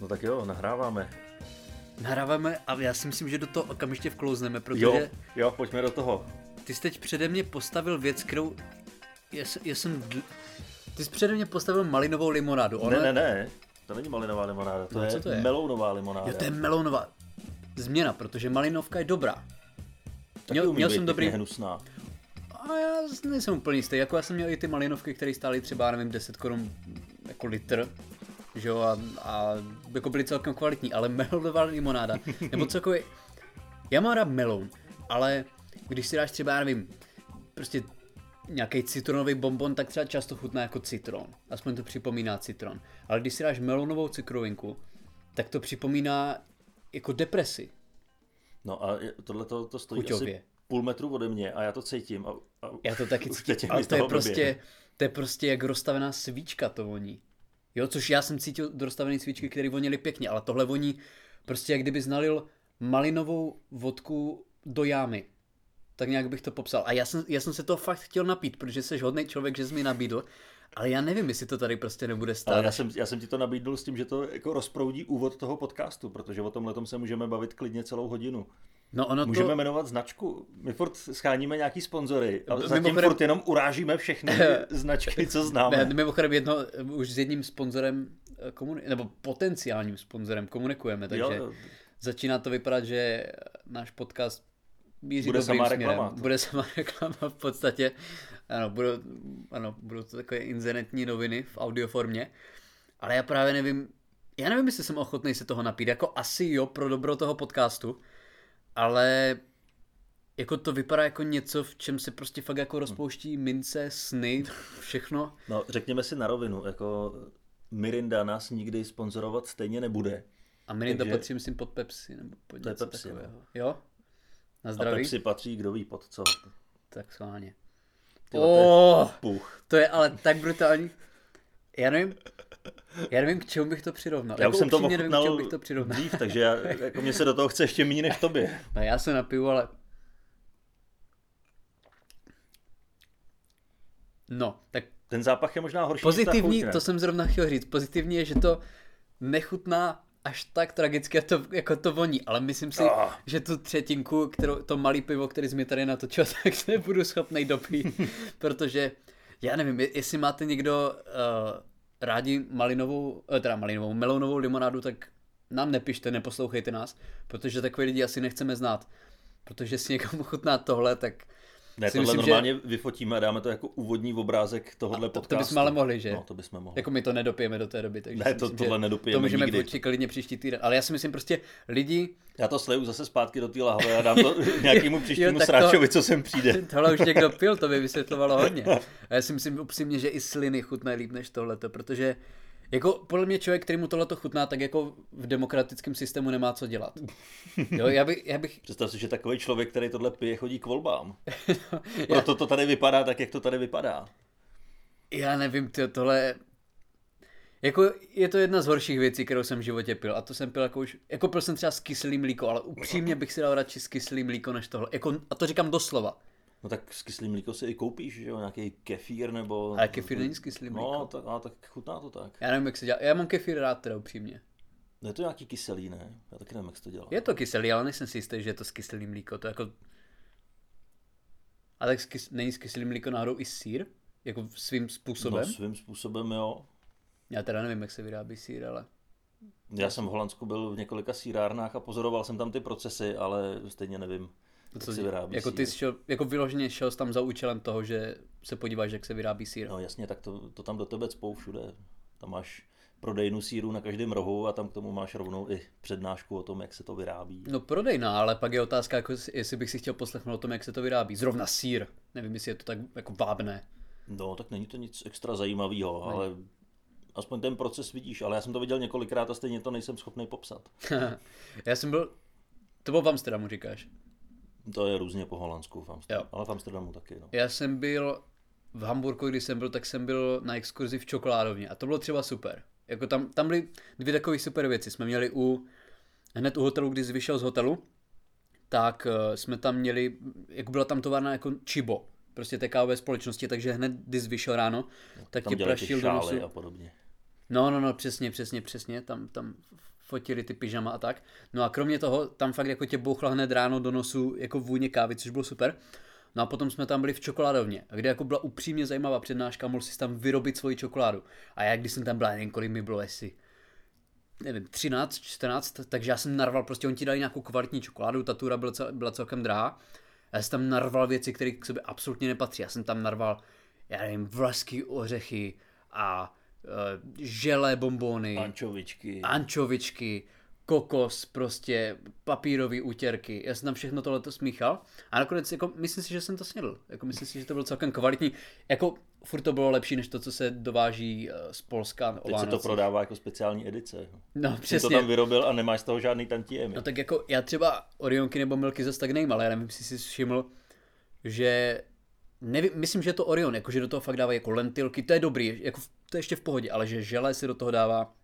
No tak jo, nahráváme. Nahráváme a já si myslím, že do toho okamžitě vklouzneme, protože Jo, jo, pojďme do toho. ty jsi teď přede mě postavil věc, kterou já, jsem- já jsem... dl- Ty jsi přede mě postavil malinovou limonádu. Ona... Ne, ne, ne, to není malinová limonáda, to, No, je, co to je? melounová limonáda. Jo, to je melonová změna, protože malinovka je dobrá. Taky měl- měl být jsem dobrý- hnusná. A já nejsem úplně jistý, jako já jsem měl i ty malinovky, které stály třeba, nevím, 10 korun jako litr, že jo, a, a jako byly celkem kvalitní, ale melonová limonáda, nebo celkově, já mám rád melon, ale když si dáš třeba, já nevím, prostě nějaký citronový bonbon, tak třeba často chutná jako citron, aspoň to připomíná citron, ale když si dáš melonovou cukrovinku, tak to připomíná jako depresi. No a tohle to, to stojí Chuťově. asi půl metru ode mě a já to cítím. A, a Já to taky cítím, ale to je prostě, to je prostě jak rozstavená svíčka to voní. Jo, což já jsem cítil do rozstavené svíčky, které vonily pěkně, ale tohle voní prostě jak kdyby znalil malinovou vodku do jámy. Tak nějak bych to popsal. A já jsem, já jsem se to fakt chtěl napít, protože jsi hodný člověk, že jsi mi nabídl, ale já nevím, jestli to tady prostě nebude stát. Ale já jsem, já jsem ti to nabídl s tím, že to jako rozproudí úvod toho podcastu, protože o tomhle se můžeme bavit klidně celou hodinu. No ono Můžeme to... jmenovat značku. My furt scháníme nějaký sponzory a Mimochodem- zatím furt jenom urážíme všechny značky, co Ne, známe. mimochodem jedno, už s jedním sponzorem eh, komuni- nebo potenciálním sponzorem komunikujeme, takže Jo, začíná to vypadat, že náš podcast míří Bude dobrým samá směrem. reklama. Bude sama reklama v podstatě. Ano, budou, ano, budou to takové inzerentní noviny v audioformě. Ale já právě nevím, já nevím, jestli jsem ochotný se toho napít. Jako asi jo, pro dobro toho podcastu, ale jako to vypadá jako něco, v čem se prostě fakt jako rozpouští mince, sny, všechno. no, řekněme si na rovinu, jako Mirinda nás nikdy sponzorovat stejně nebude. A Mirinda Takže- patří, myslím, pod Pepsi, nebo pod To je Pepsi, no. takového. Jo? Na A zdraví? Pepsi patří, kdo ví pod co. Tak schválně. Tyhle, to je Oh, Puch. to je ale tak brutální. Já nevím, já nevím, k čemu bych to přirovnal. Já jako už jsem to nevím, k čemu bych to přirovnal. dřív, takže já, jako mě se do toho chce ještě méně než tobě. No, já se napiju, ale... No, tak Ten zápach je možná horší pozitivní, to jsem zrovna chtěl říct, pozitivní je, že to nechutná až tak tragicky, to, jako to voní, ale myslím si, Ah. že tu třetinku, kterou, to malý pivo, který jsi mi tady natočil, tak nebudu schopný dopít, protože já nevím, je- jestli máte někdo uh, rádi malinovou, uh, teda malinovou, melonovou limonádu, tak nám nepište, neposlouchejte nás, protože takové lidi asi nechceme znát. Protože si někomu chutná tohle, tak Ne, si tohle myslím, že- normálně vyfotíme a dáme to jako úvodní obrázek tohohle to- to podcastu. bychom ale mohli, že? No, to bychom mohli. Jako my to nedopijeme do té doby, takže Ne, to- myslím, tohle že nedopijeme To můžeme nikdy. klidně příští týden. Ale já si myslím prostě lidi, Já to sleju zase zpátky do té lahve a dám to nějakému příštímu tak to- sráčovi, co sem přijde. tohle už někdo pil, to by vysvětlovalo hodně. A já si myslím upřímně, že i sliny chutnají líp než tohleto, protože jako podle mě člověk, který mu tohleto chutná, tak jako v demokratickém systému nemá co dělat. Jo, já, bych, já bych, Představ si, že takový člověk, který tohle pije, chodí k volbám. Proto to tady vypadá tak, jak to tady vypadá. já nevím, tyjo, tohle, jako je to jedna z horších věcí, kterou jsem v životě pil. A to jsem pil jako už, jako pil jsem třeba s kyselým mlíko, ale upřímně bych si dal radši s kyselým mlíko než tohle. Jako, a to říkám doslova. No tak s kyslým mlíko si i koupíš, že jo, nějaký kefír nebo... Ale kefír není s kyselým mlíko. No, tak, a tak chutná to tak. Já nevím, jak se dělá. Já mám kefír rád teda upřímně. No je to nějaký kyselý, ne? Já taky nevím, jak se to dělá. Je to kyselý, ale nejsem si jistý, že je to s kyselým mlíko. To jako... A tak s kys... není s kyselým mlíko náhodou i sír? Jako svým způsobem? No svým způsobem, jo. Já teda nevím, jak se vyrábí sír, ale... Já jsem v Holandsku byl v několika sírárnách a pozoroval jsem tam ty procesy, ale stejně nevím, Co, se vyrábí jako ty sír. jsi šel, jako vyloženě šel jsi tam za účelem toho, že se podíváš, jak se vyrábí sír. No jasně, tak to, to tam do tebe cpou všude. Tam máš prodejnu síru na každém rohu a tam k tomu máš rovnou i přednášku o tom, jak se to vyrábí. No prodejná, ale pak je otázka, jako, jestli bych si chtěl poslechnout o tom, jak se to vyrábí. Zrovna sír. Nevím, jestli je to tak jako vábné. No, tak není to nic extra zajímavého, ale aspoň ten proces vidíš, ale já jsem to viděl několikrát a stejně to nejsem schopný popsat. Já jsem byl... To bylo v Amsterdamu, říkáš. To je různě po Holandsku, v Amsterdamu, ale v Amsterdamu taky. No. Já jsem byl v Hamburgu, když jsem byl, tak jsem byl na exkurzi v čokoládovně a to bylo třeba super. Jako tam, tam byly dvě takové super věci. Jsme měli u, hned u hotelu, když vyšel z hotelu, tak uh, jsme tam měli, jako byla tam továrna jako Chibo, prostě té kávové společnosti, takže hned, když vyšel ráno, tak Tam tě prašil do nosu. a podobně. No, no, no, přesně, přesně, přesně, tam, tam fotili ty pyžama a tak. No a kromě toho, tam fakt jako tě bouchla hned ráno do nosu jako vůně kávy, což bylo super. No a potom jsme tam byli v čokoládovně, kde jako byla upřímně zajímavá přednáška, mohl si tam vyrobit svoji čokoládu. A já, když jsem tam byla, nevím, kolik mi bylo, jestli nevím, 13, 14, takže já jsem narval, prostě oni ti dali nějakou kvalitní čokoládu, ta tura byla, cel, byla celkem drahá. Já jsem tam narval věci, které k sobě absolutně nepatří. Já jsem tam narval, já nevím, vlaský ořechy a želé bombony, Ančovičky. ančovičky, kokos, prostě papírové útěrky. Já jsem tam všechno tohleto smíchal a nakonec jako, myslím si, že jsem to snědl. Jako, myslím si, že to bylo celkem kvalitní. Jako furt to bylo lepší, než to, co se dováží eh, z Polska Teď se to prodává jako speciální edice. No Jsi to přesně. tam vyrobil a nemáš z toho žádný tantiemy. No tak jako já třeba Orionky nebo Milky zase tak nejím, ale já nevím, jestli jsi všiml, že nevím, myslím, že je to Orion, jako že do toho fakt dávají jako lentilky, to je dobrý, jako to je ještě v pohodě, ale že želé si do toho dává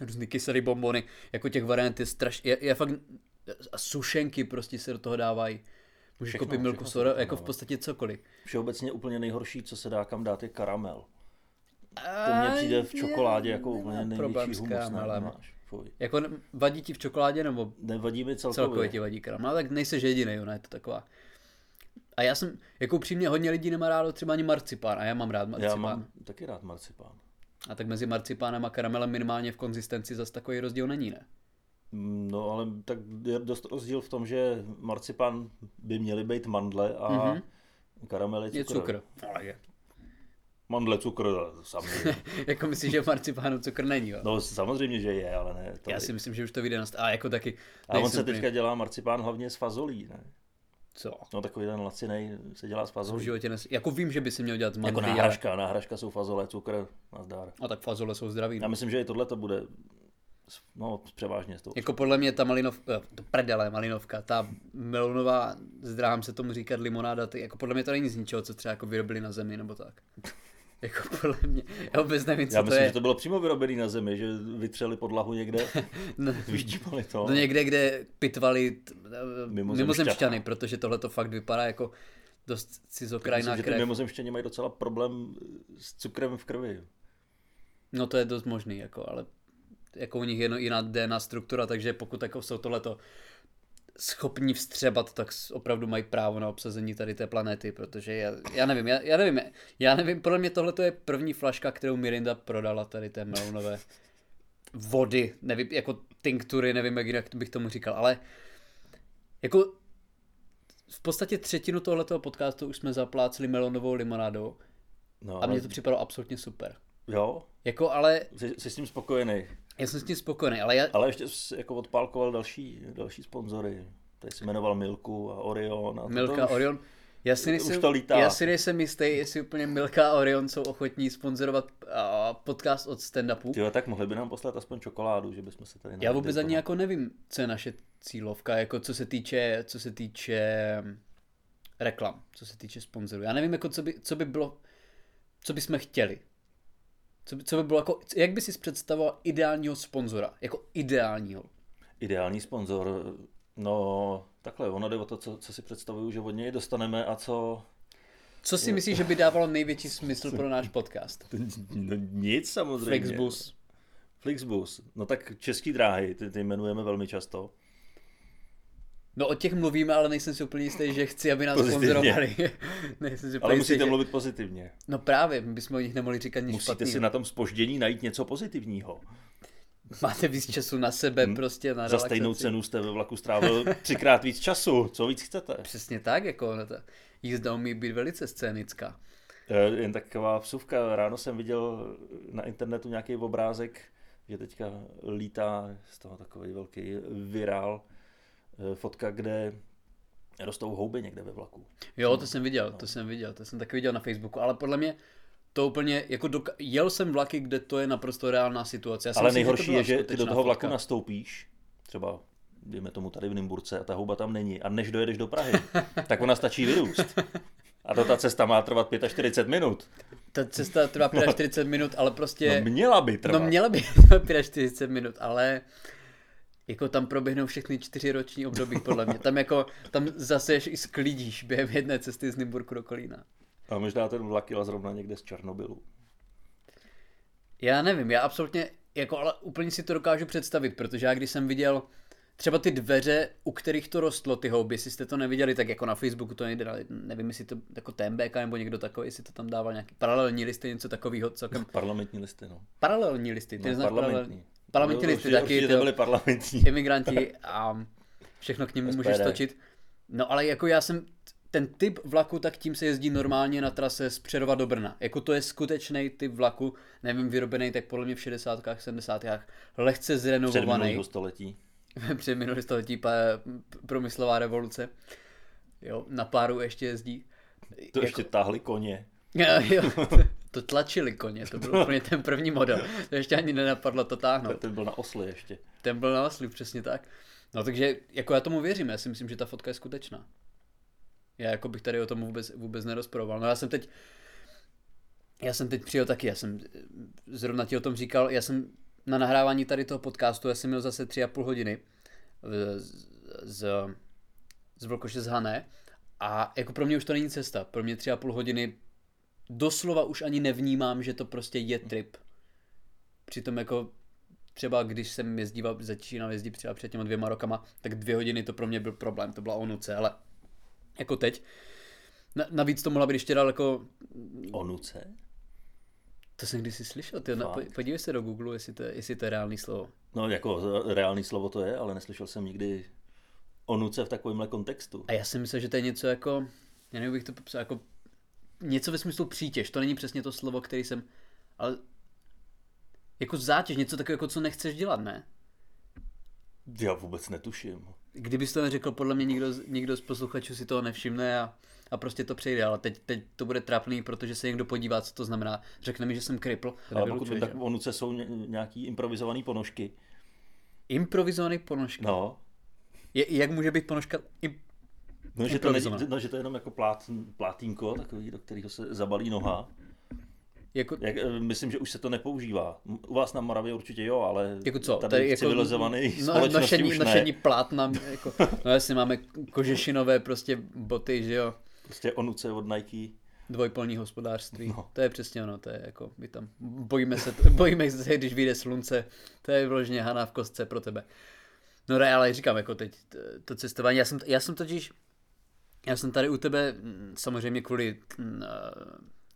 různý kyselý bombony, jako těch variant je strašně, je, je fakt, a sušenky prostě se do toho dávají. Můžeš koupit milku se soda, jako v podstatě cokoliv. Všeobecně úplně nejhorší, co se dá kam dát, je karamel. To mně přijde v čokoládě jako úplně největší problém s humus. Karamelem. nemáš. Jako vadí ti v čokoládě nebo Nevadí mi celkově celkově. ti vadí karamel, ale tak nejseš jediný, ona je to taková. A já jsem, jako upřímně, hodně lidí nemá rádo třeba ani marcipán a já mám rád Já marcipán. mám taky rád marcipán. A tak mezi marcipánem a karamelem minimálně v konzistenci zase takový rozdíl není, ne? Mm, No ale tak je dost rozdíl v tom, že marcipán by měly být mandle a mm-hmm. karamel je cukr. Je cukr. Ale je. Mandle cukr, samozřejmě. jako myslíš, že v marcipánu cukr není, jo? No samozřejmě, že je, ale ne. To Já si myslím, že už to vyjde na A jako taky... A on se teďka dělá marcipán hlavně z fazolí, ne? Co? No takový ten lacinej se dělá z V fazolí. životě nes... Jako vím, že by si měl dělat z Jako mandlí, ale... náhražka, náhražka jsou fazole, cukr, nazdar. A tak fazole jsou zdraví. Já myslím, že i tohle to bude, no převážně s tou. Jako podle mě ta malinovka, to prdele malinovka, ta melonová, zdráhám se tomu říkat limonáda, ty, jako podle mě to není z ničeho, co třeba jako vyrobili na zemi nebo tak. jako podle mě, já vůbec nevím, co Já to myslím, je. že to bylo přímo vyrobený na zemi, že vytřeli podlahu někde, No, vyštípali to. no někde, kde pitvali t- Mimozemšťané. mimozemšťany, protože tohle to fakt vypadá jako dost cizokrajná Myslím, že ty krev. mimozemštěni mají docela problém s cukrem v krvi. No to je dost možný, jako, ale jako u nich je jiná DNA struktura, takže pokud jako jsou tohleto schopní vstřebat, tak opravdu mají právo na obsazení tady té planety, protože já, já nevím, já, já nevím, já nevím, podle mě tohle je první flaška, kterou Mirinda prodala tady té melonové vody, nevím, jako tinktury, nevím, jak jinak bych tomu říkal, ale jako v podstatě třetinu tohletoho podcastu už jsme zapláceli melonovou limonádou No, a mně to připadalo absolutně super. Jo, Jako ale jsi, jsi s tím spokojený. Já jsem s tím spokojený, ale já, Ale ještě jsi jako odpálkoval další, další sponzory. Tady se jmenoval Milku a Orion. A to- Milka už- Orion, já si, už nejsem, to lítá. já si nejsem jistý, jestli úplně Milka a Orion jsou ochotní sponzorovat podcast od stand-upu. Jo, tak mohli by nám poslat aspoň čokoládu, že bychom se tady Já vůbec ani jako nevím, co je naše cílovka, jako co se týče, co se týče reklam, co se týče sponzorů. Já nevím, jako co by, co by bylo, co bychom chtěli. Co by, co by bylo jako, jak by si představoval ideálního sponzora, jako ideálního. Ideální sponzor, no takhle, ono jde o to, co, co si představuju, že od něj dostaneme a co... Co si myslíš, že by dávalo největší smysl pro náš podcast? No, nic samozřejmě. Flixbus. Flixbus. No tak český dráhy, ty, ty jmenujeme velmi často. No o těch mluvíme, ale nejsem si úplně jistý, že chci, aby nás sponzorovali. nejsem si Ale jistý, musíte že... mluvit pozitivně. No právě, my bychom o nich nemohli říkat nic Musíte špatného. si na tom spoždění najít něco pozitivního. Máte víc času na sebe, prostě na Za stejnou relaxaci. cenu jste ve vlaku strávil třikrát víc času. Co víc chcete? Přesně tak, jako no ta jízda umí být velice scénická. Eh, Jen taková vsuvka. Ráno jsem viděl na internetu nějaký obrázek, že teďka lítá z toho takový velký virál. Eh, Fotka, kde rostou houby někde ve vlaku. Jo, to jsem viděl, to jsem viděl, to jsem taky viděl na Facebooku, ale podle mě to úplně, jako doka- jel jsem vlaky, kde to je naprosto reálná situace. Já Ale myslím, nejhorší byla je, že ty do toho vlaku fotka. nastoupíš, třeba dejme tomu tady v Nymburce a ta houba tam není. A než dojedeš do Prahy, tak ona stačí vyrůst. A to ta cesta má trvat 45 minut. ta cesta trvá 45 minut, ale prostě... No měla by trvat. No měla by 45 minut, ale jako tam proběhnou všechny čtyři roční období, podle mě. Tam jako, tam zase i sklidíš během jedné cesty z Nymburku do Kolína. A možná ten vlak jel zrovna někde z Černobylu. Já nevím, já absolutně, jako ale úplně si to dokážu představit, protože já když jsem viděl třeba ty dveře, u kterých to rostlo, ty houby, jestli jste to neviděli, tak jako na Facebooku to nejde, nevím, jestli to jako TMBK nebo někdo takový, jestli to tam dával nějaký paralelní listy, něco takového celkem. Parlamentní listy, no. Paralelní listy, ty no, parlamentní. Paralel... Parlamentní listy, určitě, taky určitě byly parlamentní. imigranti a všechno k ním SPD. můžeš točit. No ale jako já jsem, ten typ vlaku, tak tím se jezdí normálně na trase z Přerova do Brna. Jako to je skutečný typ vlaku, nevím, vyrobený tak podle mě v 60. 70. lehce zrenovovaný. Před století. Před minulý století pa, průmyslová revoluce. Jo, na páru ještě jezdí. To jako... ještě táhli koně. jo, to, to tlačili koně, to byl úplně ten první model. To ještě ani nenapadlo to táhnout. Ten byl na osli ještě. Ten byl na osli, přesně tak. No takže jako já tomu věřím, já si myslím, že ta fotka je skutečná. Já jako bych tady o tom vůbec, vůbec nerozporoval. No já jsem teď, já jsem teď přijel taky, já jsem zrovna ti o tom říkal, já jsem na nahrávání tady toho podcastu, já jsem měl zase tři a půl hodiny z, z, z Vlkoše z Hané a jako pro mě už to není cesta. Pro mě tři a půl hodiny doslova už ani nevnímám, že to prostě je trip. Přitom jako třeba když jsem jezdíval, začínal jezdit třeba před těmi dvěma rokama, tak dvě hodiny to pro mě byl problém, to byla onuce, ale jako teď. Na, navíc to mohla být ještě daleko... Onuce? To jsem kdysi slyšel, ty, na, podívej se do Google, jestli to, je, jestli to je reálný slovo. No jako reálný slovo to je, ale neslyšel jsem nikdy onuce v takovémhle kontextu. A já si myslím, že to je něco jako, já nevím, bych to popsal, jako něco ve smyslu přítěž, to není přesně to slovo, který jsem, ale jako zátěž, něco takového, jako co nechceš dělat, ne? Já vůbec netuším. Kdybys to neřekl, podle mě nikdo, nikdo z posluchačů si toho nevšimne a, a prostě to přejde, ale teď, teď to bude trapný, protože se někdo podívá, co to znamená. Řekne mi, že jsem kripl. Ale pokud vím, tak Onuce jsou nějaký improvizované ponožky. Improvizované ponožky? No. Je, jak může být ponožka no, že to, ne, no, že to je jenom jako plát, plátínko, takový, do kterého se zabalí noha. Jako... Jak, eh, myslím, že už se to nepoužívá. U vás na Moravě určitě jo, ale jako co? tady, tady jako civilizovaný no, nošení, už ne. nošení plátna, jako, no jasně máme kožešinové prostě boty, že jo. Prostě onuce od Nike. Dvojpolní hospodářství. No. To je přesně ono, to je jako, my tam bojíme se, bojíme se, když vyjde slunce, to je vložně hana v kostce pro tebe. No ne, ale říkám, jako teď to cestování, já jsem, já jsem totiž, já jsem tady u tebe mm, samozřejmě kvůli uh,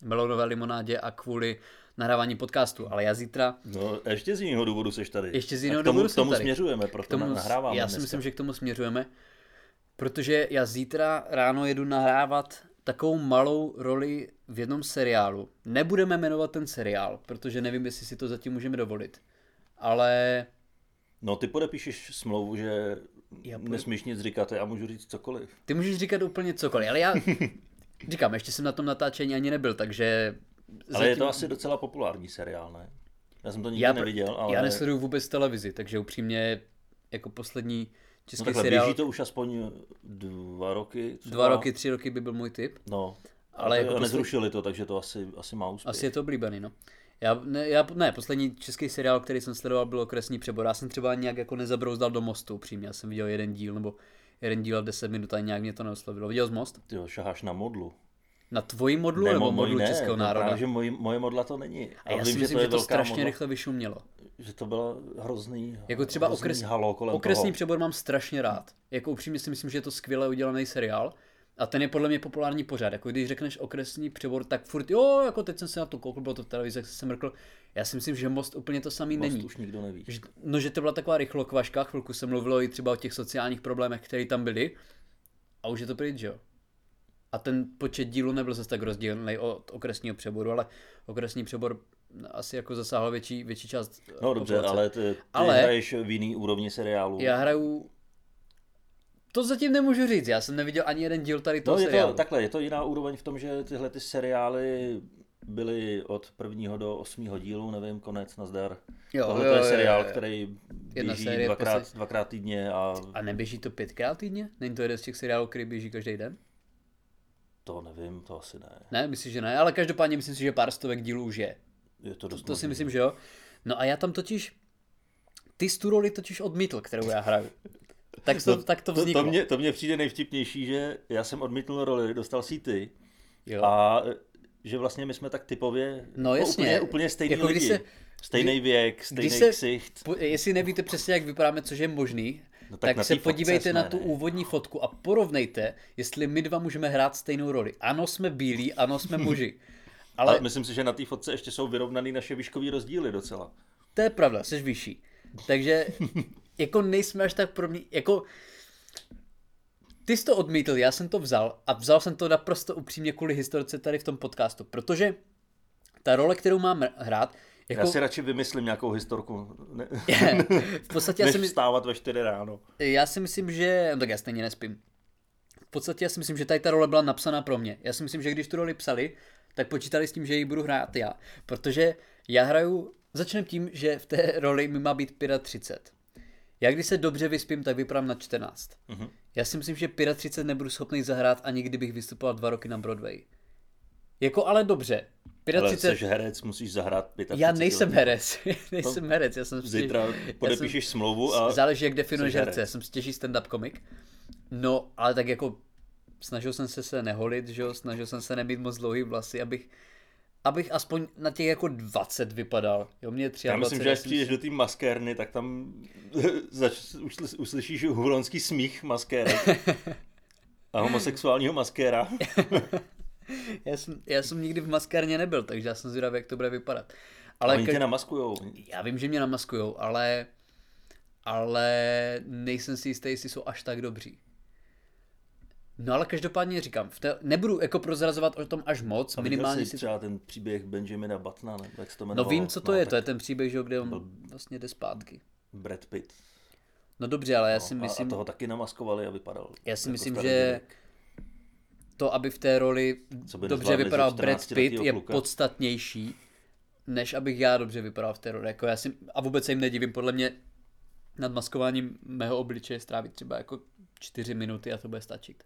melonové limonádě a kvůli nahrávání podcastu, ale já zítra... No, ještě z jiného důvodu seš tady. Ještě z jiného důvodu důvodu jsem tomu tady. směřujeme, proto tomu, nahráváme Já si dneska. myslím, že k tomu směřujeme, protože já zítra ráno jedu nahrávat takovou malou roli v jednom seriálu. Nebudeme jmenovat ten seriál, protože nevím, jestli si to zatím můžeme dovolit. Ale... No, ty podepíšeš smlouvu, že já nesmíš nic říkat, já můžu říct cokoliv. Ty můžeš říkat úplně cokoliv, ale já Říkám, ještě jsem na tom natáčení ani nebyl, takže... Ale zatím... je to asi docela populární seriál, ne? Já jsem to nikdy já, neviděl, ale... Já nesleduju vůbec televizi, takže upřímně jako poslední český no takhle, seriál... běží to už aspoň dva roky. Třeba... Dva roky, tři roky by byl můj typ. No, ale jako nezrušili to, takže to asi, asi má úspěch. Asi je to oblíbený, no. Já ne, já, ne, poslední český seriál, který jsem sledoval, byl Okresní přebor. Já jsem třeba nějak jako nezabrouzdal do mostu, upřímně. Já jsem viděl jeden díl, nebo jeden díl 10 minut a nějak mě to neoslovilo. Viděl jsi most? Ty jo, šaháš na modlu. Na tvoji modlu ne, nebo modlu ne, Českého národa? Právě, že moje, moje modla to není. A já vím, si myslím, že to, že to strašně modla, rychle vyšumělo. Že to bylo hrozný Jako třeba hrozný okres, halo kolem okresní toho. přebor mám strašně rád. Jako upřímně si myslím, že je to skvěle udělaný seriál. A ten je podle mě populární pořád. Jako když řekneš okresní přebor, tak furt, jo, jako teď jsem se na to koukl, bylo to v televizi, jak jsem mrkl. Já si myslím, že most úplně to samý most není. už nikdo neví. Že, no, že to byla taková rychlokvaška, chvilku se mluvilo i třeba o těch sociálních problémech, které tam byly. A už je to pryč, jo. A ten počet dílů nebyl zase tak rozdílný od okresního přeboru, ale okresní přebor asi jako zasáhl větší, větší část No dobře, populace. ale ty, ty ale hraješ v jiný úrovni seriálu. Já hraju to zatím nemůžu říct, já jsem neviděl ani jeden díl tady toho no, je seriálu. To, takhle, je to jiná úroveň v tom, že tyhle ty seriály byly od prvního do osmého dílu, nevím, konec, nazdar. Jo, Tohle jo, to je seriál, jo, jo. který běží série dvakrát, dvakrát týdně. A... a neběží to pětkrát týdně? Není to jeden z těch seriálů, který běží každý den? To nevím, to asi ne. Ne, myslím, že ne, ale každopádně myslím si, že pár stovek dílů už je. Je to dost To si možný. myslím, že jo. No a já tam totiž, ty jsi tu roli totiž odmítl, kterou já hraju. Tak to, tak to to, vzniklo. to, mě, to mě přijde nejvtipnější, že já jsem odmítl roli, dostal si ty jo. a že vlastně my jsme tak typově No jasně. úplně, úplně stejný Jako když lidi. se- stejný věk, stejný se- ksicht. Po, jestli nevíte přesně, jak vypadáme, což je možný, No no, tak tak, se podívejte jsme, na tu ne? úvodní fotku a porovnejte, jestli my dva můžeme hrát stejnou roli. Ano, jsme bílí, ano, jsme muži. Ale Ale myslím si, že na té fotce ještě jsou vyrovnaný naše výškový rozdíly docela. to je pravda, jsi vyšší. Takže jako nejsme až tak pro mě, jako ty jsi to odmítl, já jsem to vzal a vzal jsem to naprosto upřímně kvůli historce tady v tom podcastu, protože ta role, kterou mám hrát, Já jako, si radši vymyslím nějakou historku, ne, v podstatě já si, my- vstávat ve 4 ráno. já si myslím, že, no tak já stejně nespím. V podstatě já si myslím, že tady ta role byla napsaná pro mě. Já si myslím, že když tu roli psali, tak počítali s tím, že ji budu hrát já. Protože já hraju, začneme tím, že v té roli mi má být 35. Já když se dobře vyspím, tak vypadám na 14. Mhm. Já si myslím, že 35 nebudu schopný zahrát ani kdybych vystupoval dva roky na Broadway. Jako ale dobře. Ale 35... jsi herec, musíš zahrát 35 Já nejsem let. herec. nejsem herec, já jsem Zítra já podepíšeš jsem- smlouvu a Záleží, jak definuješ herce. Já jsem stěží stand-up komik. No, ale tak jako snažil jsem se se neholit, že jo? Snažil jsem se nemít moc dlouhý vlasy, abych abych aspoň na těch jako 20 vypadal. Jo, mě 23. já myslím, že až přijdeš do té maskérny, tak tam zač, uslyšíš huronský smích maskérek. A homosexuálního maskéra. já, jsem, já jsem nikdy v maskárně nebyl, takže já jsem zvědavý, jak to bude vypadat. Ale Ale Oni ka- tě namaskujou. já vím, že mě namaskujou, ale ale nejsem si jistý, jestli jsou až tak dobří. No ale každopádně říkám, v té, nebudu jako prozrazovat o tom až moc, A minimálně si... třeba ten příběh Benjamina Buttona, nebo jak se to No jmenovalo? vím, co to je, tak to je ten příběh, že jo, kde on vlastně jde zpátky. Brad Pitt. No dobře, ale já si No, myslím, a, toho taky namaskovali a vypadal. já si jako myslím, že dědek. to, aby v té roli Co by dobře vypadal Brad 14letýho Pitt, je kluka. podstatnější, než abych já dobře vypadal v té roli. Jako já si, a vůbec se jim nedivím, podle mě nad maskováním mého obličeje strávit třeba jako čtyři minuty a to bude stačit.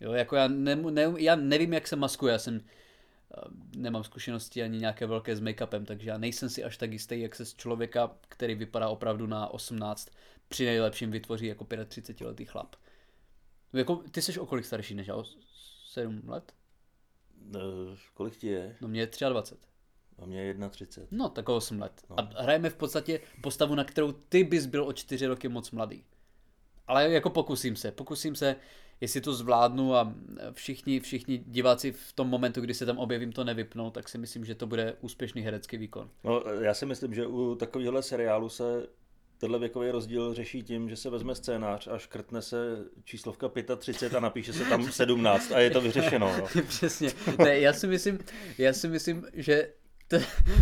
Jo, jako já, ne, ne, já nevím, jak se maskuje, já jsem eh, nemám zkušenosti ani nějaké velké s make-upem, takže já nejsem si až tak jistý, jak se z člověka, který vypadá opravdu na 18, při nejlepším vytvoří jako 35 letý chlap. Jako, ty jsi o kolik starší než já? O 7 let? Eh, kolik ti je? No mě je 23. A mě je 31. No, tak o 8 let. A hrajeme v podstatě postavu, na kterou ty bys byl o 4 roky moc mladý. Ale jako pokusím se, pokusím se, jestli to zvládnu a všichni, všichni diváci v tom momentu, kdy se tam objevím, to nevypnou, tak si myslím, že to bude úspěšný herecký výkon. No, já si myslím, že u takovéhohle seriálu se tenhle věkový rozdíl řeší tím, že se vezme scénář a škrtne se číslovka 35 a napíše se tam 17 a je to vyřešeno. No. Přesně. Ne, já si myslím, já si myslím, že to,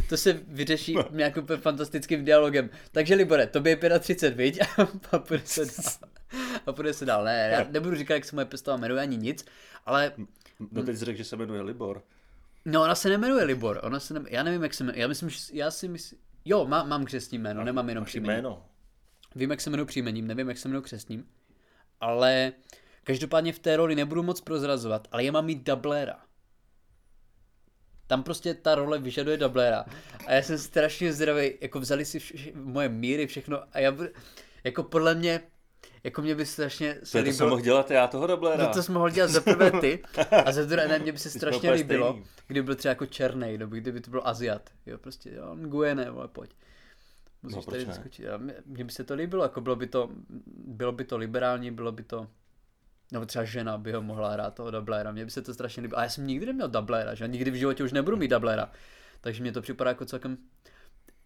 to se vyřeší nějakým úplně fantastickým dialogem. Takže Libore, tobě je 35, viď? A půjde se dál. A půjde se dál. Ne, já nebudu říkat, jak se moje postava jmenuje, ani nic, ale No teď jsi řekl, že se jmenuje Libor. no ona se nemenuje Libor, ona se ne, já nevím, jak se jmenuje, já myslím, že, já si myslím, jo, má, mám křestní jméno, nemám jenom příjmení. jméno. Vím, jak se jmenuji příjmením, nevím, jak se jmenuji křestním, ale každopádně v té roli nebudu moc prozrazovat, ale já mám mít dubléra. Tam prostě ta role vyžaduje dubléra. A já jsem strašně zdravý, jako vzali si vše, moje míry, všechno a já budu, jako podle mě, jako mě by strašně se To, je to jsem líbilo, mohl dělat já toho dubléra. no to jsi mohl dělat za prvé ty a za druhé, ne, mě by se strašně líbilo, stejný. kdyby byl třeba jako černý, nebo kdyby to byl Aziat, jo, prostě, jo, Nguyene, vole, pojď. Musíš No, tady ne? skočit. A mě, mně by se to líbilo, jako bylo by to, bylo by to liberální, bylo by to, nebo třeba žena by ho mohla hrát toho dubléra, mně by se to strašně líbilo. A já jsem nikdy neměl dubléra, že? Nikdy v životě už nebudu mít dubléra. Takže mě to připadá jako celkem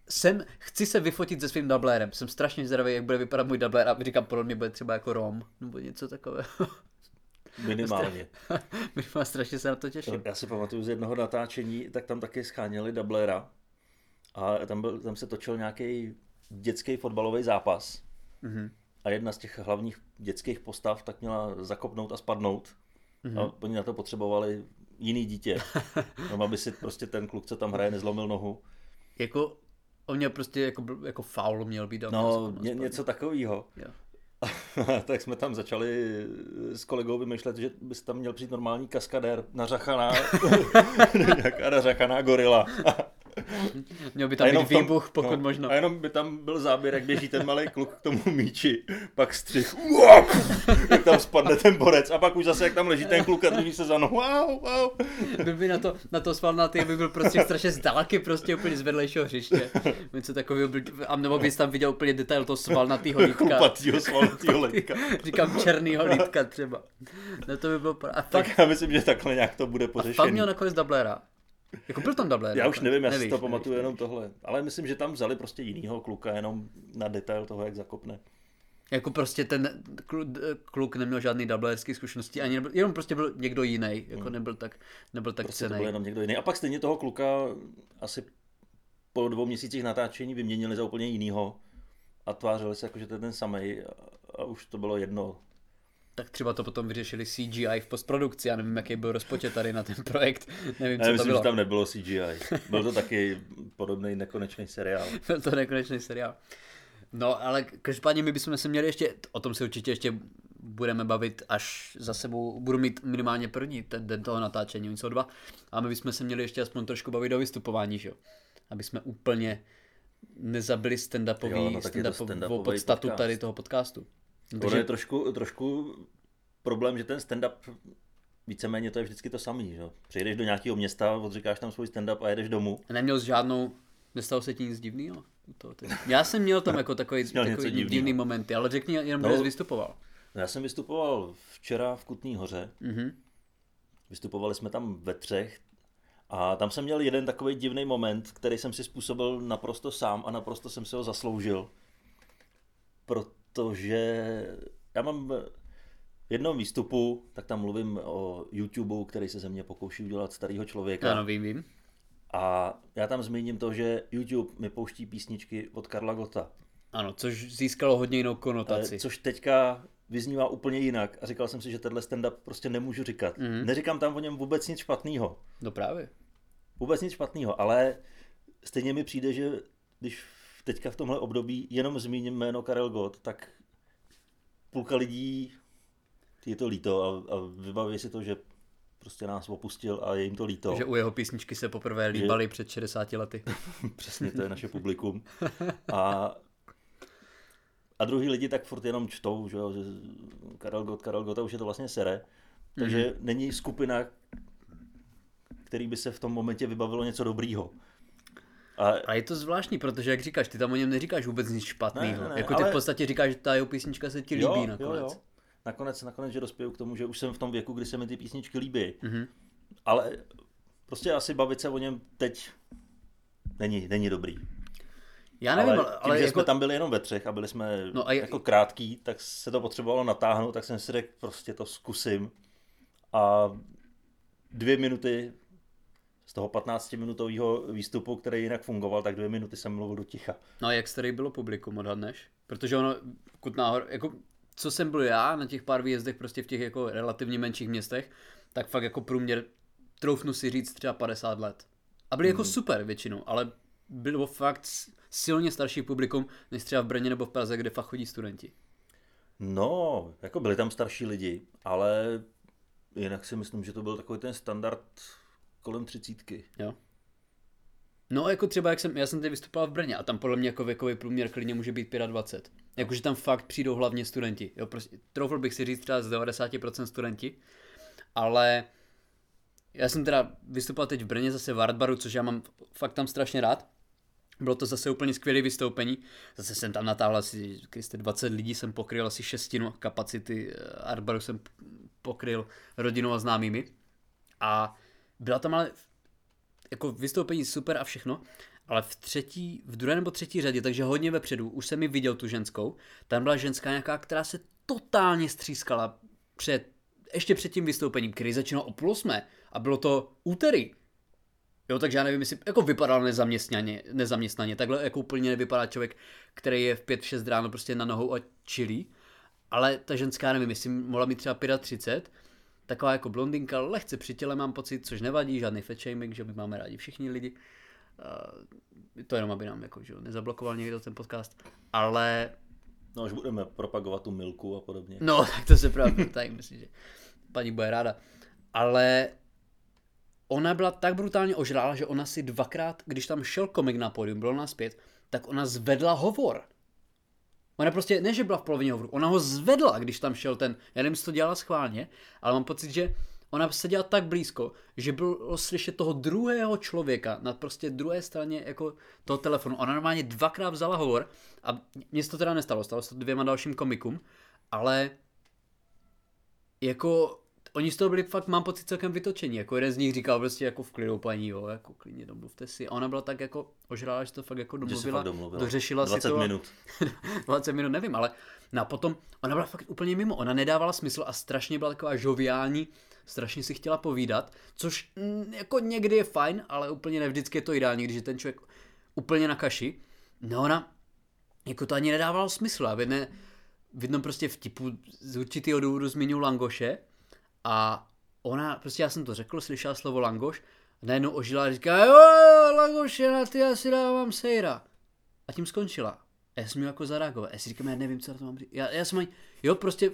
jsem, chci se vyfotit se svým dublérem. Jsem strašně zdravý, jak bude vypadat můj dublér a říkám, podle mě bude třeba jako Rom, nebo něco takového. Minimálně. Minimálně strašně se na to těším. Já si pamatuju z jednoho natáčení, tak tam taky scháněli dubléra a tam, byl, tam se točil nějaký dětský fotbalový zápas. Mhm. A jedna z těch hlavních dětských postav tak měla zakopnout a spadnout. Mhm. A oni na to potřebovali jiný dítě. No, aby si prostě ten kluk, co tam hraje, nezlomil nohu. Jako, on měl prostě jako, jako faul měl být. No, ně, něco takového. Tak jsme tam začali s kolegou vymýšlet, že bys tam měl přijít normální kaskadér, nařachaná, nějaká nařachaná gorila. Měl by tam být výbuch, pokud no, možno. A jenom by tam byl záběr, jak běží ten malý kluk k tomu míči, pak střih, jak tam spadne ten borec a pak už zase, jak tam leží ten kluk a drží se za nohu, wow, wow. Byl by na to, na to svalnatý, aby byl prostě strašně z dálky, prostě úplně z vedlejšího hřiště. Něco takového, byl, a nebo bys tam viděl úplně detail toho svalnatýho lítka. Kupatýho svalnatýho lítka. Říkám černýho lítka třeba. No to by bylo... A fakt, tak já myslím, že takhle nějak to bude pořešený. A fakt měl nakonec dublera. Jako byl tam dublер. Já už nevím, já si to pamatuju jenom tohle. Ale myslím, že tam vzali prostě jinýho kluka jenom na detail toho, jak zakopne. Jako prostě ten kluk neměl žádný dublerský zkušenosti, ani nebyl, jenom prostě byl někdo jiný, jako hmm. nebyl tak, nebyl tak prostě cený. to byl jenom někdo jiný. A pak stejně toho kluka asi po dvou měsících natáčení vyměnili za úplně jinýho a tvářili se jako, že to je ten samý a už to bylo jedno, tak třeba to potom vyřešili CGI v postprodukci. Já nevím, jaký byl rozpočet tady na ten projekt. Nevím, co Já myslím, to bylo. že tam nebylo CGI. Byl to taky podobný nekonečný seriál. byl to nekonečný seriál. No, ale každopádně my bychom se měli ještě, o tom se určitě ještě budeme bavit, až za sebou budu mít minimálně první ten den toho natáčení, oni jsou dva. A my bychom se měli ještě aspoň trošku bavit o vystupování, že jo? Aby jsme úplně nezabili stand-upový, no, stand-upovou podstatu podcast. tady toho podcastu. Takže... Ono je trošku, trošku problém, že ten stand-up víceméně to je vždycky to samý. Že? Přijdeš do nějakého města, odříkáš tam svůj stand-up a jedeš domů. A neměl jsi žádnou, nestalo se ti nic divného? Já jsem měl tam jako takový, takový divný momenty, ale řekni jenom, no, kde jsi vystupoval. No já jsem vystupoval včera v Kutný hoře. Mm-hmm. Vystupovali jsme tam ve třech. A tam jsem měl jeden takový divný moment, který jsem si způsobil naprosto sám a naprosto jsem si ho zasloužil. Proto protože já mám v jednom výstupu, tak tam mluvím o YouTube, který se ze mě pokouší udělat starého člověka. Ano, vím, vím. A já tam zmíním to, že YouTube mi pouští písničky od Karla Gota. Ano, což získalo hodně jinou konotaci. Což teďka vyznívá úplně jinak a říkal jsem si, že tenhle stand-up prostě nemůžu říkat. Mm-hmm. Neříkám tam o něm vůbec nic špatného. No právě. Vůbec nic špatného, ale stejně mi přijde, že když teďka v tomhle období jenom zmíním jméno Karel Gott, tak půlka lidí je to líto a, a vybaví si to, že prostě nás opustil a je jim to líto. Že u jeho písničky se poprvé líbali že... před 60 lety. Přesně, to je naše publikum. A, a druhý lidi tak furt jenom čtou, že, že Karel Gott, Karel Gott, a už je to vlastně sere. Takže mm-hmm. není skupina, který by se v tom momentě vybavilo něco dobrýho. A, a je to zvláštní, protože jak říkáš, ty tam o něm neříkáš vůbec nic špatného. Jako ty ale... v podstatě říkáš, že ta jeho písnička se ti líbí jo, nakonec. Jo, jo. Nakonec, nakonec, že dospěju k tomu, že už jsem v tom věku, kdy se mi ty písničky líbí. Mm-hmm. Ale prostě asi bavit se o něm teď není, není dobrý. Já nevím, ale, ale, tím, ale že jako... jsme tam byli jenom ve třech a byli jsme no a jako krátký, tak se to potřebovalo natáhnout, tak jsem si řekl, prostě to zkusím. A dvě minuty z toho 15-minutového výstupu, který jinak fungoval, tak dvě minuty jsem mluvil do ticha. No a jak starý bylo publikum, odhadneš? Protože ono, Kutná hor, jako co jsem byl já na těch pár výjezdech prostě v těch jako relativně menších městech, tak fakt jako průměr, troufnu si říct třeba 50 let. A byli jako hmm. jako super většinou, ale bylo fakt silně starší publikum, než třeba v Brně nebo v Praze, kde fakt chodí studenti. No, jako byli tam starší lidi, ale jinak si myslím, že to byl takový ten standard kolem třicítky. Jo. No jako třeba, jak jsem, já jsem tady vystupoval v Brně a tam podle mě jako věkový průměr klidně může být 25. Jakože tam fakt přijdou hlavně studenti. Jo, prostě, troufl bych si říct třeba z 90% studenti, ale já jsem teda vystupoval teď v Brně zase v Artbaru, což já mám fakt tam strašně rád. Bylo to zase úplně skvělé vystoupení. Zase jsem tam natáhl asi Kriste, 20 lidí, jsem pokryl asi šestinu kapacity eh, Artbaru jsem pokryl rodinou a známými. A byla tam ale jako vystoupení super a všechno, ale v třetí, v druhé nebo třetí řadě, takže hodně vepředu, už jsem mi viděl tu ženskou, tam byla ženská nějaká, která se totálně střískala před, ještě před tím vystoupením, který začínal o půl osmé a bylo to úterý. Jo, takže já nevím, jestli jako vypadal nezaměstnaně, nezaměstnaně, takhle jako úplně nevypadá člověk, který je v 5-6 ráno prostě na nohou a čilí, ale ta ženská, nevím, jestli mohla mít třeba 35, taková jako blondinka, lehce při těle mám pocit, což nevadí, žádný fat shaming, že my máme rádi všichni lidi. Uh, to jenom, aby nám jako, že nezablokoval někdo ten podcast. Ale No, až budeme propagovat tu milku a podobně. No, tak to se právě, tak myslím, že paní bude ráda. Ale ona byla tak brutálně ožrálá, že ona si dvakrát, když tam šel komik na pódium, bylo nás pět, tak ona zvedla hovor. Ona prostě, ne, že byla v polovině hovoru, ona ho zvedla, když tam šel ten, já nevím, jestli to dělala schválně, ale mám pocit, že ona seděla tak blízko, že bylo slyšet toho druhého člověka na prostě druhé straně jako toho telefonu. Ona normálně dvakrát vzala hovor a mně se to teda nestalo, stalo se to dvěma dalším komikům, ale jako oni z toho byli fakt, mám pocit, celkem vytočení. Jako jeden z nich říkal prostě jako v klidu paní, jo, jako klidně domluvte si. A ona byla tak jako ožrala, že to fakt jako domluvila, fakt domluvila. dořešila 20 si to. minut. 20 minut, nevím, ale no a potom ona byla fakt úplně mimo. Ona nedávala smysl a strašně byla taková žoviální, strašně si chtěla povídat, což mm, jako někdy je fajn, ale úplně ne vždycky je to ideální, když je ten člověk úplně na kaši. No ona, jako to ani nedávalo smysl. A v, jedné, v jednom prostě vtipu z určitého důvodu zmiňuji Langoše a ona, prostě já jsem to řekl, slyšela slovo Langoš a najednou ožila a říká, jo, Langoše, na ty já si dávám sejra. A tím skončila. A já jsem měl jako zareagovat. Já si říkám, já nevím, co na to mám říct. Já, já jsem jo, prostě,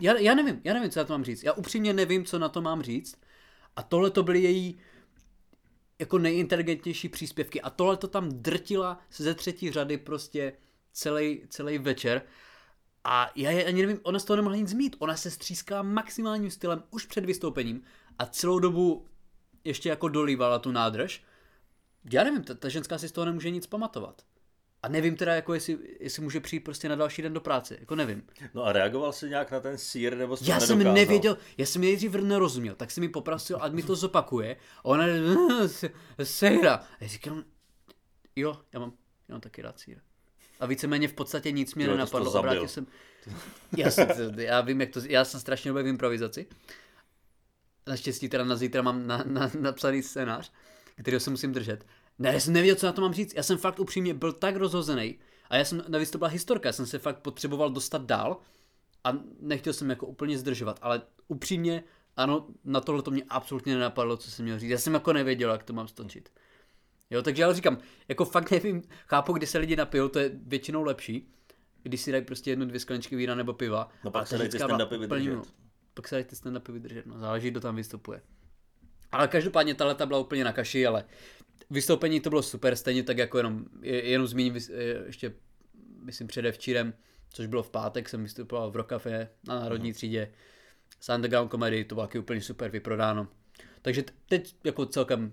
já, já nevím, já nevím, co na to mám říct. Já upřímně nevím, co na to mám říct. A tohle to byly její jako nejinteligentnější příspěvky. A tohle to tam drtila ze třetí řady prostě celý, celý večer. A já je ani nevím, ona z toho nemohla nic mít. Ona se střískala maximálním stylem už před vystoupením a celou dobu ještě jako dolívala tu nádrž. Já nevím, ta, ta ženská si z toho nemůže nic pamatovat. A nevím teda, jako jestli, jestli může přijít prostě na další den do práce, jako nevím. No a reagoval jsi nějak na ten sír, nebo jsi Já jsem nedokázal? nevěděl, já jsem nejdřív nerozuměl, tak jsem mi poprosil, ať mi to zopakuje. A ona, sejra. A já říkám, jo, já mám, já mám taky rád sír. A víceméně v podstatě nic mě Jo, to nenapadlo. Obrátil jsem, já, jsem, já vím, jak to, já jsem strašně dobrý v improvizaci. Naštěstí teda na zítra mám na, na, napsaný scénář, který se musím držet. Ne, já jsem nevěděl, co na to mám říct. Já jsem fakt upřímně byl tak rozhozený. A já jsem, navíc to byla historka, já jsem se fakt potřeboval dostat dál a nechtěl jsem jako úplně zdržovat, ale upřímně, ano, na tohle to mě absolutně nenapadlo, co jsem měl říct. Já jsem jako nevěděl, jak to mám stočit. Jo, takže já říkám, jako fakt nevím, chápu, kdy se lidi napijou, to je většinou lepší, když si dají prostě jednu, dvě skleničky vína nebo piva. No pak se dají ty stand-upy vydržet. mimo. Pak se dají ty stand-upy vydržet, no, záleží, kdo tam vystupuje. Ale každopádně ta leta byla úplně na kaši, ale vystoupení to bylo super, stejně tak jako jenom, je- jenom zmíním ještě, myslím předevčírem, což bylo v pátek, jsem vystupoval v Rockcafe na Národní třídě, s Underground Comedy, to bylo taky úplně super vyprodáno. Takže teď jako celkem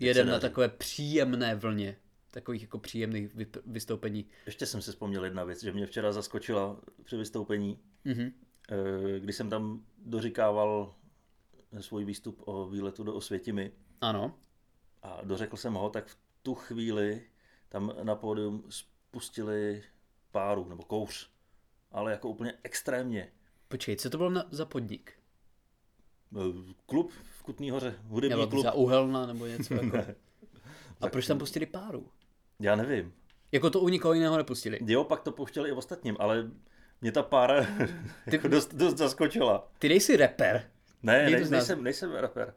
jedem na takové příjemné vlně, takových jako příjemných vystoupení. Ještě jsem si vzpomněl jedna věc, že mě včera zaskočila při vystoupení, Mhm. eh, když jsem tam doříkával svůj výstup o výletu do Osvětimi Ano, a dořekl jsem ho, tak v tu chvíli tam na pódium spustili páru nebo kouř, ale jako úplně extrémně. počkej, co to bylo na, za podnik? Eh, Klub Kutný hoře, hudební Nebo klub. za uhelna nebo něco jako. A proč tam pustili páru? Já nevím. Jako to u nikoho jiného nepustili. Jo, pak to pouštěli i ostatním, ale mě ta pára jako dost, dost zaskočila. Ty nejsi rapper. Ne, ne nejsem, nejsem rapper.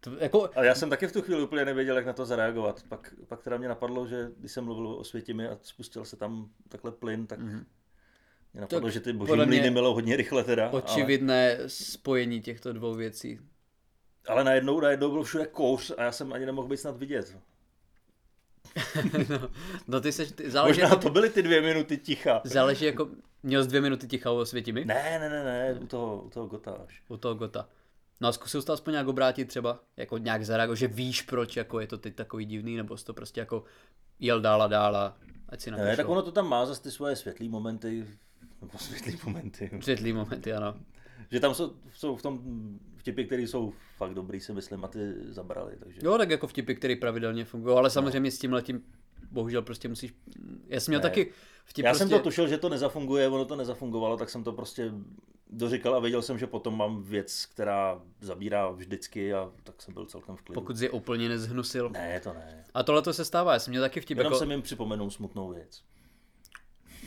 To, jako, Ale já jsem taky v tu chvíli úplně nevěděl, jak na to zareagovat. Pak, pak teda mě napadlo, že když jsem mluvil o Světimi a spustil se tam takhle plyn, tak mm-hmm. mě napadlo, Tak že ty boží mlýny milou hodně rychle teda. Ale, očividné spojení těchto dvou věcí. Ale najednou, najednou byl všude kouř a já jsem ani nemohl být snad vidět. no, no ty seš, ty, záleží, Možná jako, to byly ty dvě minuty ticha. záleží jako, měl jsi dvě minuty ticha o Světimi? Ne, ne, ne, ne, u toho, u toho Gota až. U toho Gota. No a zkusil jsi to aspoň nějak obrátit třeba, jako nějak zareagovat, že víš proč, jako je to teď takový divný, nebo jsi to prostě jako jel dál a dál a ať si Ne, tak ono to tam má zase ty svoje světlý momenty, nebo světlý momenty. Světlý momenty, ano. Že tam jsou, jsou v tom vtipy, které jsou fakt dobrý, si myslím, a ty zabrali. Takže... Jo, tak jako vtipy, které pravidelně fungují, ale samozřejmě s tím letím bohužel prostě musíš, já jsem měl Ne. taky vtip Já prostě... jsem to tušil, že to nezafunguje, ono to nezafungovalo, tak jsem to prostě doříkal a věděl jsem, že potom mám věc, která zabírá vždycky a tak jsem byl celkem v klidu. Pokud jsi je úplně nezhnusil. Ne, to ne. A tohle to se stává, já jsem měl taky vtip, Jenom jako, jsem jim připomenul smutnou věc.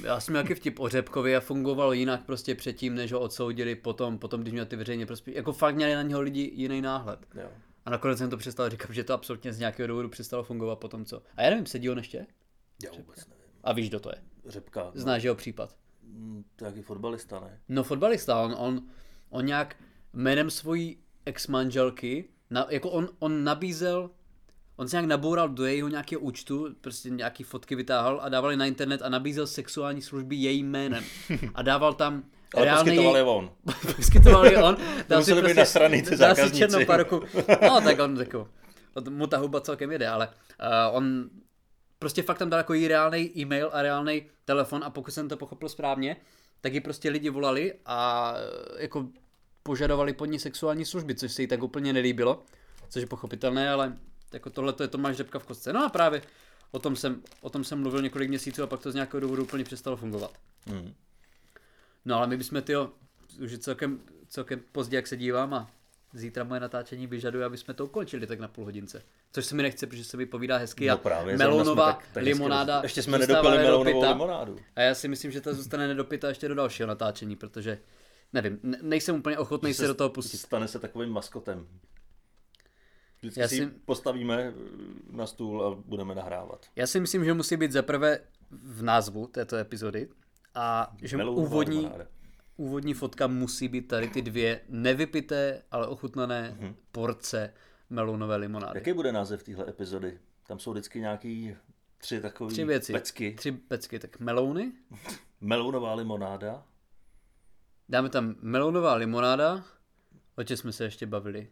Já jsem taky vtip o Řepkovi a fungoval jinak prostě předtím, než ho odsoudili potom, potom když měl ty veřejně prospěch, jako fakt měli na něho lidi jiný náhled. Jo. A nakonec jsem to přestal říkat, že to absolutně z nějakého důvodu přestalo fungovat potom co. A já nevím, sedí on ještě? Já vůbec nevím. A víš, kdo to je? Řepka. No. Znáš jeho případ? Mm, To je fotbalista, ne? No fotbalista, on, on, on nějak jménem svojí ex-manželky, na, jako on, on nabízel, on se nějak naboural do jejího nějakého účtu, prostě nějaký fotky vytáhl a dával je na internet a nabízel sexuální služby jejím jménem. A dával tam Ale reálný... poskytoval je on. poskytoval je on. Dal museli být nasraný ty dal si černou parku. No, tak on jako, mu ta huba celkem jede, ale uh, on prostě fakt tam dal jako jí reálný e-mail a reálný telefon a pokud jsem to pochopil správně, tak ji prostě lidi volali a eh, jako požadovali pod ní sexuální služby, což se jí tak úplně nelíbilo, což je pochopitelné, ale jako tohle to je Tomáš Řepka v kostce. No a právě o tom jsem, o tom jsem mluvil několik měsíců a pak to z nějakého důvodu úplně přestalo fungovat. Hmm. No ale my bychom tyjo, už je celkem, celkem pozdě, jak se dívám a zítra moje natáčení vyžaduje, aby jsme to ukončili tak na půl hodince. Což se mi nechce, protože se mi povídá hezky No a právě, melounová jsme tak- tak hezky limonáda roz- Ještě jsme nedopili melounovou nedopita. limonádu. A já si myslím, že ta zůstane nedopita ještě do dalšího natáčení, protože nevím, ne- nejsem úplně ochotný se do toho pustit. Stane se takovým maskotem. Vždycky Já si si- postavíme na stůl a budeme nahrávat. Já si myslím, že musí být zaprvé v názvu této epizody a že Melounová úvodní, úvodní fotka musí být tady ty dvě nevypité, ale ochutnané Mhm. porce melounové limonády. Jaký bude název téhle epizody? Tam jsou vždycky nějaký tři takové Tři věci. pecky. Tři pecky. Tak melouny, Melounová limonáda. dáme tam melounová limonáda, o čem jsme se ještě bavili.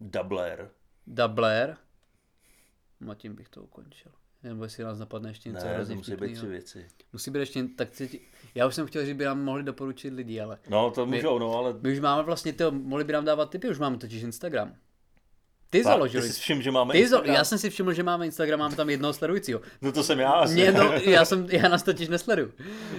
Doubler. Doubler. No a tím bych to ukončil. Nebo jestli nás napadne ještě něco Ne, hrozně musí být tři věci. Musí být ještě, tak cíti... Já už jsem chtěl, že by nám mohli doporučit lidi, ale No, to můžou, no, ale... my už máme vlastně, to, mohli by nám dávat tipy, už máme totiž Instagram. Ty Fakt, založili. Ty jsi všiml, že máme Ty zo- Instagram? já jsem si všiml, že máme Instagram, máme tam jednoho sledujícího. No to jsem já asi. Mě, no, já, jsem, já nás totiž nesleduju.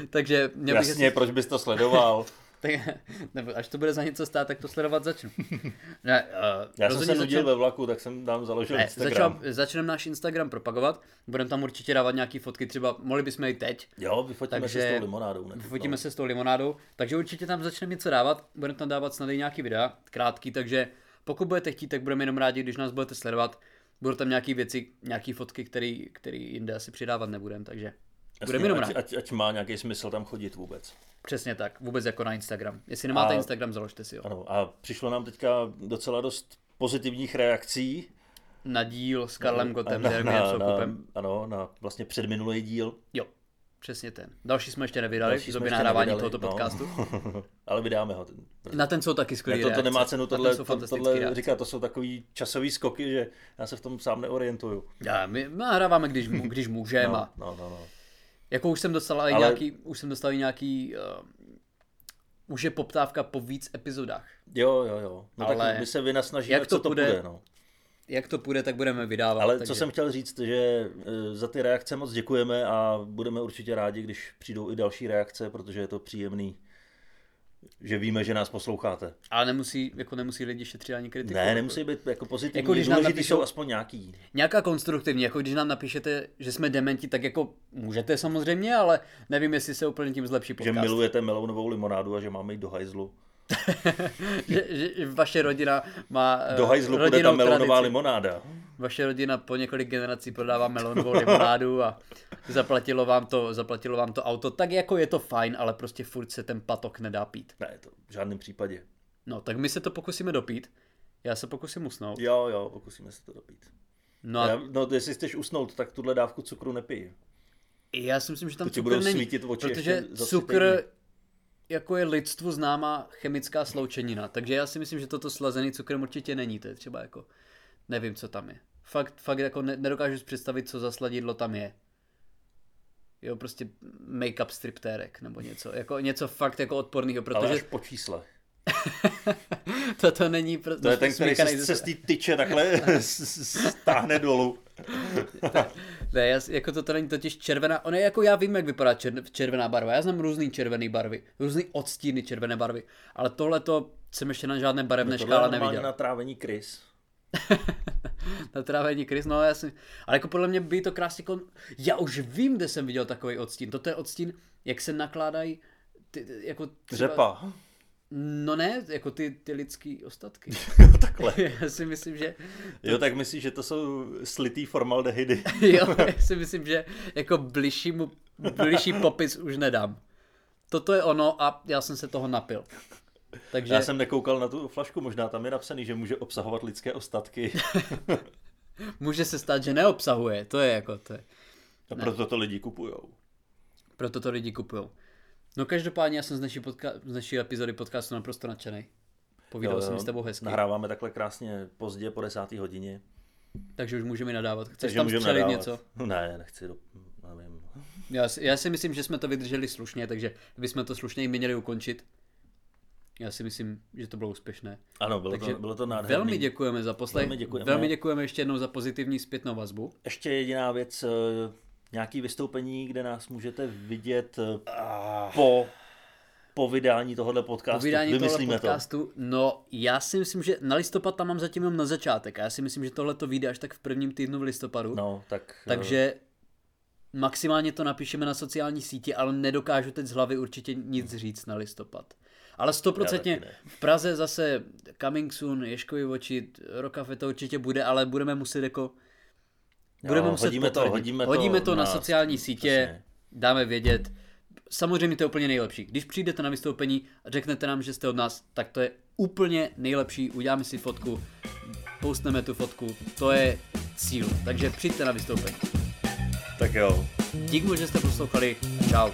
Takže měl bych Jasně, proč bys to sledoval? Tak, nebo až to bude za něco stát, tak to sledovat začnu. Ne, uh, Já jsem se nudil ve vlaku, tak jsem tam založil ne, Instagram. začal, začneme náš Instagram propagovat, budeme tam určitě dávat nějaké fotky, třeba mohli bychom i teď, Jo, vyfotíme Takže- se s tou limonádou. Ne? Vyfotíme se s tou limonádou, takže určitě tam začneme něco dávat, budeme tam dávat snad i nějaký videa, krátký, takže pokud budete chtít, tak budeme jenom rádi, když nás budete sledovat. Budou tam nějaké věci, nějaké fotky, které jinde asi přidávat nebudeme, takže budeme jenom ať, rádi. ať, ať, má nějaký smysl tam chodit vůbec. Přesně tak, vůbec jako na Instagram. Jestli nemáte A- Instagram, založte si ho. Ano, a přišlo nám teďka docela dost pozitivních reakcí. Na díl s Karlem Gotem, na, na, na, ano, na vlastně předminulý díl. Jo, přesně ten. Další jsme ještě nevydali, Další v jsme době nahrávání nevydali, tohoto no. podcastu. Ale vydáme ho. Ten, Na ten jsou taky skvělé to, to nemá cenu tohle, to, tohle říkat, to jsou takový časový skoky, že já se v tom sám neorientuju. Já, my nahráváme, když, když můžeme. No, no, no, no. Jako už jsem dostal i Ale- nějaký, už jsem dostal nějaký, uh, už je poptávka po víc epizodách. Jo, jo, jo. No Ale tak my se vynasnažíme, jak to co to půjde? půjde. no. Jak to půjde, tak budeme vydávat. Ale takže... co jsem chtěl říct, že e, za ty reakce moc děkujeme a budeme určitě rádi, když přijdou i další reakce, protože je to příjemný, že víme, že nás posloucháte. Ale nemusí, jako nemusí lidi šetřit ani kritiku. Ne, nemusí být jako pozitivní, Jako když jako nám napíšou- jsou aspoň nějaký. Nějaká konstruktivní, jako když nám napíšete, že jsme dementi, tak jako můžete samozřejmě, ale nevím, jestli se úplně tím zlepší Že podcast. milujete melounovou limonádu a že máme jít do hajzlu. že, že, vaše rodina má eh, Do hajzlu bude ta melounová tradici. limonáda. Vaše rodina po několik generací prodává melonovou limonádu a zaplatilo vám, to, zaplatilo vám to auto. Tak jako je to fajn, ale prostě furt se ten patok nedá pít. Ne, to v žádném případě. No, tak my se to pokusíme dopít. Já se pokusím usnout. Jo, jo, pokusíme se to dopít. No a Já, no, jestli chceš usnout, tak tuhle dávku cukru nepij. já si myslím, že tam To cukr budou není. svítit oči protože cukr. Jako je lidstvu známá chemická sloučenina. Takže já si myslím, že toto slazený cukrem určitě není. To je třeba jako, nevím, co tam je. Fakt, fakt jako ne, nedokážu si představit, co za sladidlo tam je. Jo, prostě make-up striptérek nebo něco. Jako něco fakt jako odporného, Ale až protože po čísle. to, to není prostě To je ten, který se, se z té tyče takhle stáhne dolů. Ne, já, jako to, to není totiž červená, ono je jako já vím, jak vypadá čer, červená barva, já znám různý červený barvy, různý odstíny červené barvy, ale tohle to jsem ještě na žádné barevné je škále neviděl. na trávení krys. Na trávení krys, no jasně. Ale jako podle mě by to krásně kon... Já už vím, kde jsem viděl takový odstín. Toto je odstín, jak se nakládají ty, ty- jako třeba... Řepa. No ne, jako ty, ty lidský ostatky. Jo, takhle. Já si myslím, že Jo, tak myslíš, že to jsou slitý formaldehydy? jo, já si myslím, že jako bližší, mu, bližší popis už nedám. Toto je ono a já jsem se toho napil. Takže Já jsem nekoukal na tu flašku, možná tam je napsaný, že může obsahovat lidské ostatky. může se stát, že neobsahuje. To je jako, to je. A proto to lidi kupujou. Proto to lidi kupují. No každopádně já jsem z naší, podka- z naší epizody podcastu naprosto nadšený. Povídal Jo, jsem jo. s tebou hezky, Nahráváme takhle krásně pozdě po desátý hodině. takže už můžeme nadávat. Chceš Takže tam střelit nadávat. něco? No Ne, nechci, do, nevím. Já si, já si myslím, že jsme to vydrželi slušně, takže bychom to slušně i měli ukončit. Já si myslím, že to bylo úspěšné. Ano, bylo, Takže to, bylo to nádherný. Velmi děkujeme za poslech. Velmi děkujeme. Velmi děkujeme ještě jednou za pozitivní zpětnou vazbu. Ještě jediná věc, eh, nějaký vystoupení, kde nás můžete vidět eh, po, po vydání tohohle podcastu. Po vydání Vymyslíme podcastu, no já si myslím, že na listopad tam mám zatím jenom na začátek a já si myslím, že tohle to vyjde až tak v prvním týdnu v listopadu. to. No, tak... eh, Takže maximálně to napíšeme na sociální síti, ale nedokážu teď z hlavy určitě nic říct na listopad. Ale stoprocentně v Praze zase Coming Soon, Ješkovi oči, Rokafe to určitě bude, ale budeme muset jako budeme Jo, muset hodíme to- potvrdit. hodíme to hodíme to na, na- sociální sítě, přesně. dáme vědět. Samozřejmě to je úplně nejlepší. Když přijdete na vystoupení a řeknete nám, že jste od nás, tak to je úplně nejlepší. Uděláme si fotku, postneme tu fotku, to je cíl. Takže přijďte na vystoupení. Tak jo. Díky, že jste poslouchali. Čau.